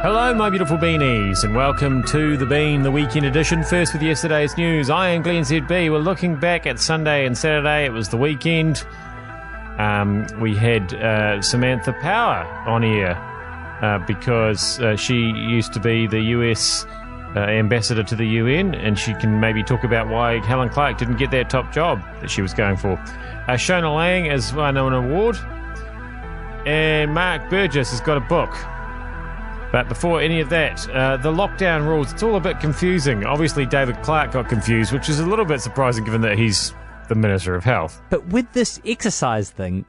Hello, my beautiful beanies, and welcome to The Bean, the weekend edition. First with yesterday's news. I am Glenn ZB. We're looking back at Sunday and Saturday. It was the weekend. Um, we had uh, Samantha Power on here uh, because uh, she used to be the US uh, ambassador to the UN, and she can maybe talk about why Helen Clark didn't get that top job that she was going for. Uh, Shona Laing has won an award, and Mark Burgess has got a book. But before any of that, uh, the lockdown rules, it's all a bit confusing. Obviously, David Clark got confused, which is a little bit surprising given that he's the Minister of Health. But with this exercise thing,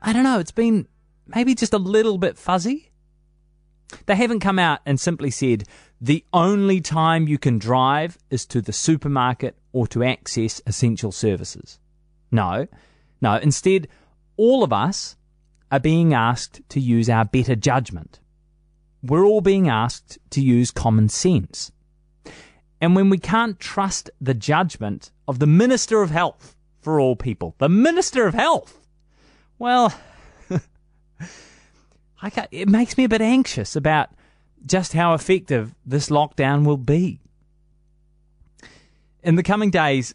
I don't know, it's been maybe just a little bit fuzzy. They haven't come out and simply said the only time you can drive is to the supermarket or to access essential services. No, no, instead, all of us are being asked to use our better judgment we're all being asked to use common sense. And when we can't trust the judgment of the Minister of Health for all people, the Minister of Health, well, it makes me a bit anxious about just how effective this lockdown will be. In the coming days,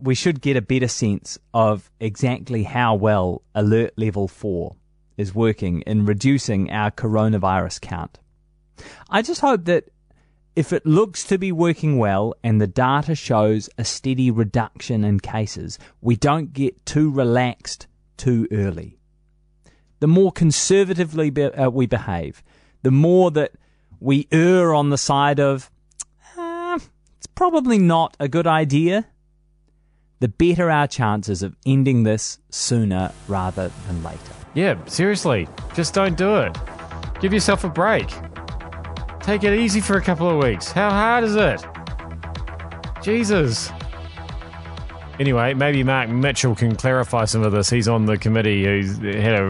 we should get a better sense of exactly how well Alert Level 4 is working in reducing our coronavirus count. I just hope that if it looks to be working well and the data shows a steady reduction in cases, we don't get too relaxed too early. The more conservatively be, uh, we behave, the more that we err on the side of, uh, it's probably not a good idea, the better our chances of ending this sooner rather than later. Yeah, seriously, just don't do it. Give yourself a break. Take it easy for a couple of weeks. How hard is it? Jesus. Anyway, maybe Mark Mitchell can clarify some of this. He's on the committee who's had a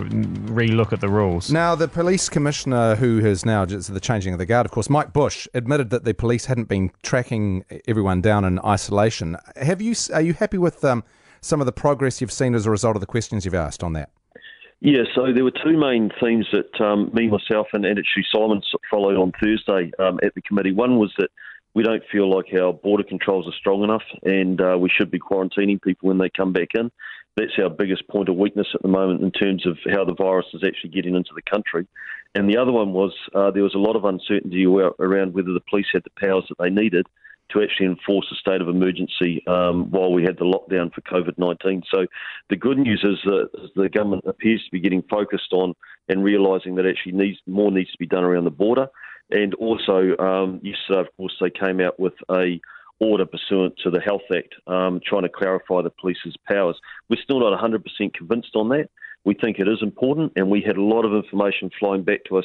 re-look at the rules. Now, the police commissioner, who has now the changing of the guard, of course, Mike Bush, admitted that the police hadn't been tracking everyone down in isolation. Have you? Are you happy with um, some of the progress you've seen as a result of the questions you've asked on that? Yeah, so there were two main themes that um, me, myself, and, and actually Simon followed on Thursday um, at the committee. One was that we don't feel like our border controls are strong enough and uh, we should be quarantining people when they come back in. That's our biggest point of weakness at the moment in terms of how the virus is actually getting into the country. And the other one was uh, there was a lot of uncertainty around whether the police had the powers that they needed to actually enforce a state of emergency um, while we had the lockdown for COVID 19. So the good news is that the government appears to be getting focused on and realising that actually needs more needs to be done around the border. And also, um, yesterday, of course, they came out with a order pursuant to the Health Act, um, trying to clarify the police's powers. We're still not 100% convinced on that. We think it is important, and we had a lot of information flowing back to us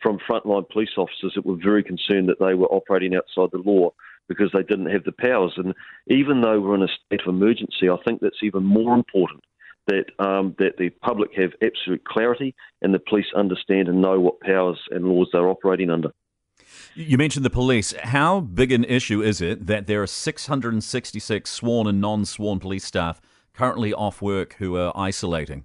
from frontline police officers that were very concerned that they were operating outside the law because they didn't have the powers. And even though we're in a state of emergency, I think that's even more important that um, that the public have absolute clarity and the police understand and know what powers and laws they're operating under. You mentioned the police. How big an issue is it that there are 666 sworn and non sworn police staff currently off work who are isolating?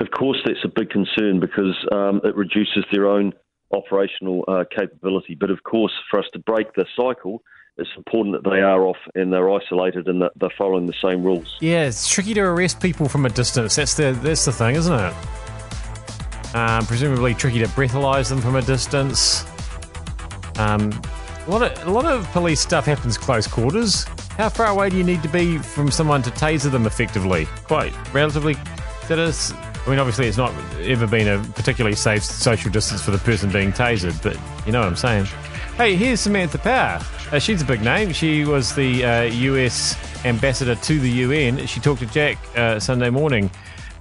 Of course, that's a big concern because um, it reduces their own operational uh, capability. But of course, for us to break the cycle, it's important that they are off and they're isolated and that they're following the same rules. Yeah, it's tricky to arrest people from a distance. That's the that's the thing, isn't it? Um, presumably tricky to breathalyze them from a distance. Um, a lot of a lot of police stuff happens close quarters. How far away do you need to be from someone to taser them effectively? Quite relatively. That is I mean, obviously, it's not ever been a particularly safe social distance for the person being tasered, but you know what I'm saying. Hey, here's Samantha Power. Uh, she's a big name. She was the uh, US ambassador to the UN. She talked to Jack uh, Sunday morning.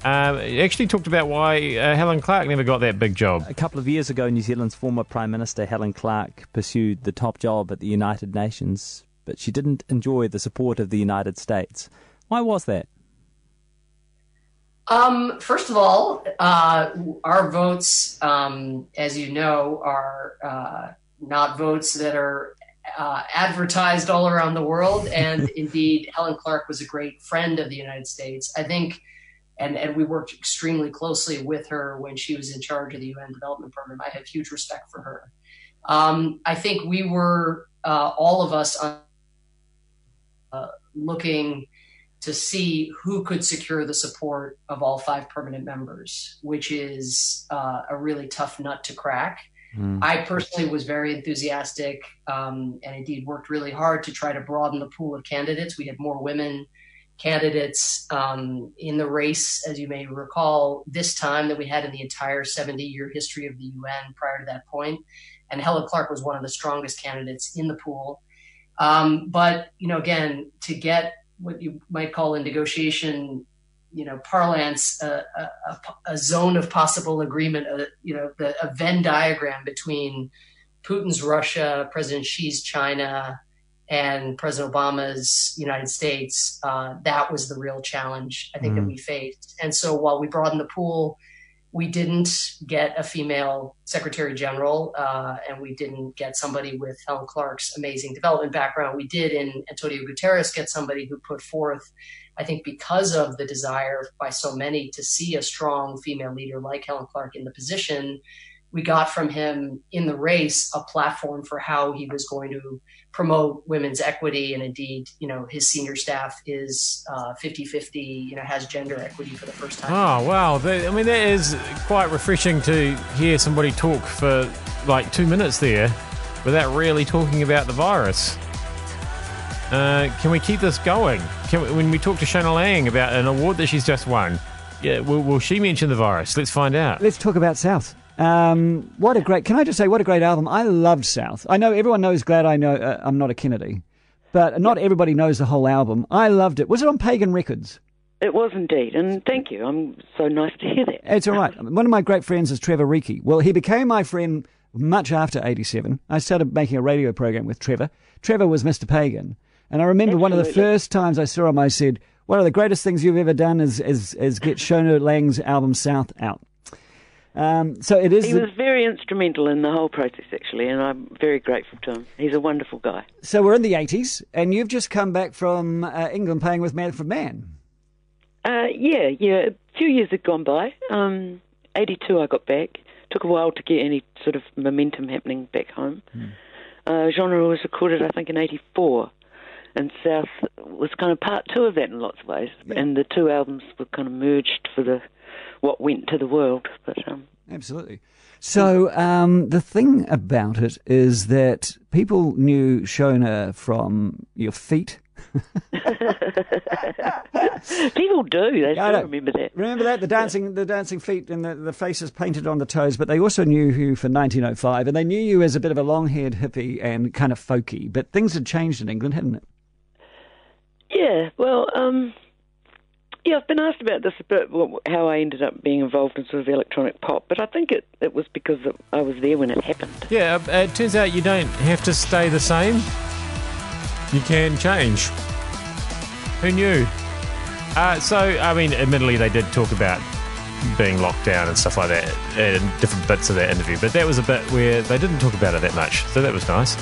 Uh, actually talked about why uh, Helen Clark never got that big job. A couple of years ago, New Zealand's former Prime Minister Helen Clark pursued the top job at the United Nations, but she didn't enjoy the support of the United States. Why was that? Um, first of all, uh, our votes, um, as you know, are uh, not votes that are uh, advertised all around the world. And indeed, Helen Clark was a great friend of the United States. I think and, and we worked extremely closely with her when she was in charge of the UN Development Program. I have huge respect for her. Um, I think we were uh, all of us uh, looking to see who could secure the support of all five permanent members, which is uh, a really tough nut to crack. Mm. I personally was very enthusiastic um, and indeed worked really hard to try to broaden the pool of candidates. We had more women candidates um, in the race, as you may recall, this time that we had in the entire 70 year history of the UN prior to that point. And Helen Clark was one of the strongest candidates in the pool. Um, but, you know, again, to get what you might call in negotiation, you know, parlance, a, a, a zone of possible agreement, a, you know, the, a Venn diagram between Putin's Russia, President Xi's China, and President Obama's United States, uh, that was the real challenge I think mm. that we faced. And so while we broadened the pool, we didn't get a female secretary general, uh, and we didn't get somebody with Helen Clark's amazing development background. We did in Antonio Guterres get somebody who put forth, I think, because of the desire by so many to see a strong female leader like Helen Clark in the position. We got from him in the race a platform for how he was going to promote women's equity. And indeed you know his senior staff is uh, 50-50 you know has gender equity for the first time. Oh wow. I mean that is quite refreshing to hear somebody talk for like two minutes there without really talking about the virus. Uh, can we keep this going? We, when we talk to Shona Laing about an award that she's just won yeah will, will she mention the virus? Let's find out. Let's talk about south um, what a great! Can I just say, what a great album! I loved South. I know everyone knows. Glad I know. Uh, I'm not a Kennedy, but not everybody knows the whole album. I loved it. Was it on Pagan Records? It was indeed, and thank you. I'm so nice to hear that. It's all right. One of my great friends is Trevor Reekie. Well, he became my friend much after '87. I started making a radio program with Trevor. Trevor was Mr. Pagan, and I remember Absolutely. one of the first times I saw him, I said, "One of the greatest things you've ever done is is, is get Shona Laing's album South out." Um, so it is. He was very instrumental in the whole process, actually, and I'm very grateful to him. He's a wonderful guy. So we're in the 80s, and you've just come back from uh, England playing with Manfred Mann. Uh, yeah, yeah. A few years had gone by. Um, 82, I got back. Took a while to get any sort of momentum happening back home. Hmm. Uh, genre was recorded, I think, in 84 and South was kind of part two of that in lots of ways. Yeah. And the two albums were kind of merged for the what went to the world. But um, absolutely. So um, the thing about it is that people knew Shona from your feet. People do. They still remember that. Remember that the dancing, the dancing feet and the, the faces painted on the toes. But they also knew you for 1905, and they knew you as a bit of a long-haired hippie and kind of folky. But things had changed in England, hadn't it? Yeah. Well, um, yeah, I've been asked about this a bit, how I ended up being involved in sort of electronic pop, but I think it, it was because I was there when it happened. Yeah, uh, it turns out you don't have to stay the same. You can change. Who knew? Uh, so, I mean, admittedly, they did talk about being locked down and stuff like that in different bits of that interview, but that was a bit where they didn't talk about it that much, so that was nice.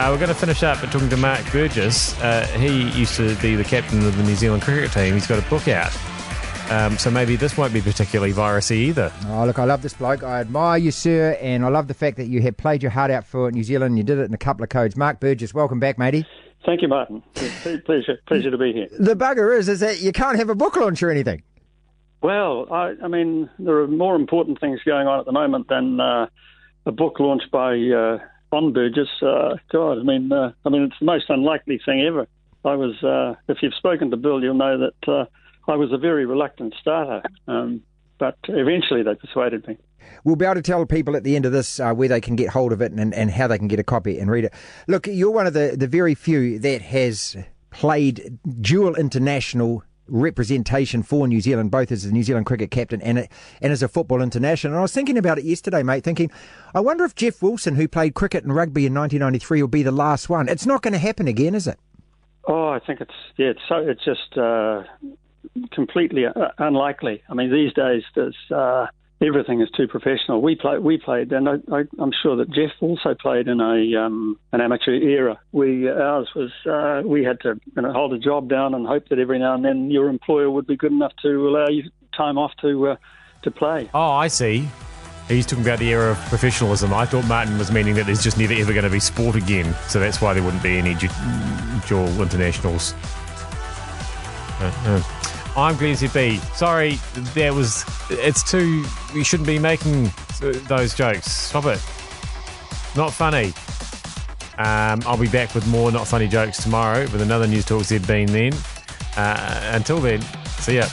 Uh, we're going to finish up by talking to Mark Burgess. Uh, he used to be the captain of the New Zealand cricket team. He's got a book out. Um, so maybe this won't be particularly virusy either. Oh, look, I love this bloke. I admire you, sir, and I love the fact that you have played your heart out for New Zealand. You did it in a couple of codes. Mark Burgess, welcome back, matey. Thank you, Martin. pleasure, pleasure to be here. The bugger is, is that you can't have a book launch or anything. Well, I, I mean, there are more important things going on at the moment than uh, a book launch by uh, on Burgess, uh, God, I mean, uh, I mean, it's the most unlikely thing ever. I was, uh, if you've spoken to Bill, you'll know that uh, I was a very reluctant starter, um, but eventually they persuaded me. We'll be able to tell people at the end of this uh, where they can get hold of it and, and how they can get a copy and read it. Look, you're one of the, the very few that has played dual international representation for New Zealand, both as a New Zealand cricket captain and, and as a football international. And I was thinking about it yesterday, mate, thinking, I wonder if Jeff Wilson, who played cricket and rugby in 1993, will be the last one. It's not going to happen again, is it? Oh, I think it's yeah, it's so it's just uh, completely uh, unlikely. I mean, these days there's uh, everything is too professional. We play, we played, and I, am sure that Jeff also played in a um, an amateur era. We ours was uh, we had to you know, hold a job down and hope that every now and then your employer would be good enough to allow you time off to uh, to play. Oh, I see. He's talking about the era of professionalism. I thought Martin was meaning that there's just never ever going to be sport again, so that's why there wouldn't be any dual internationals. Uh, uh. I'm Glenn ZB. Sorry, that was. It's too. You shouldn't be making those jokes. Stop it. Not funny. Um, I'll be back with more not funny jokes tomorrow with another News Talk Z Bean then. Uh, until then, see ya.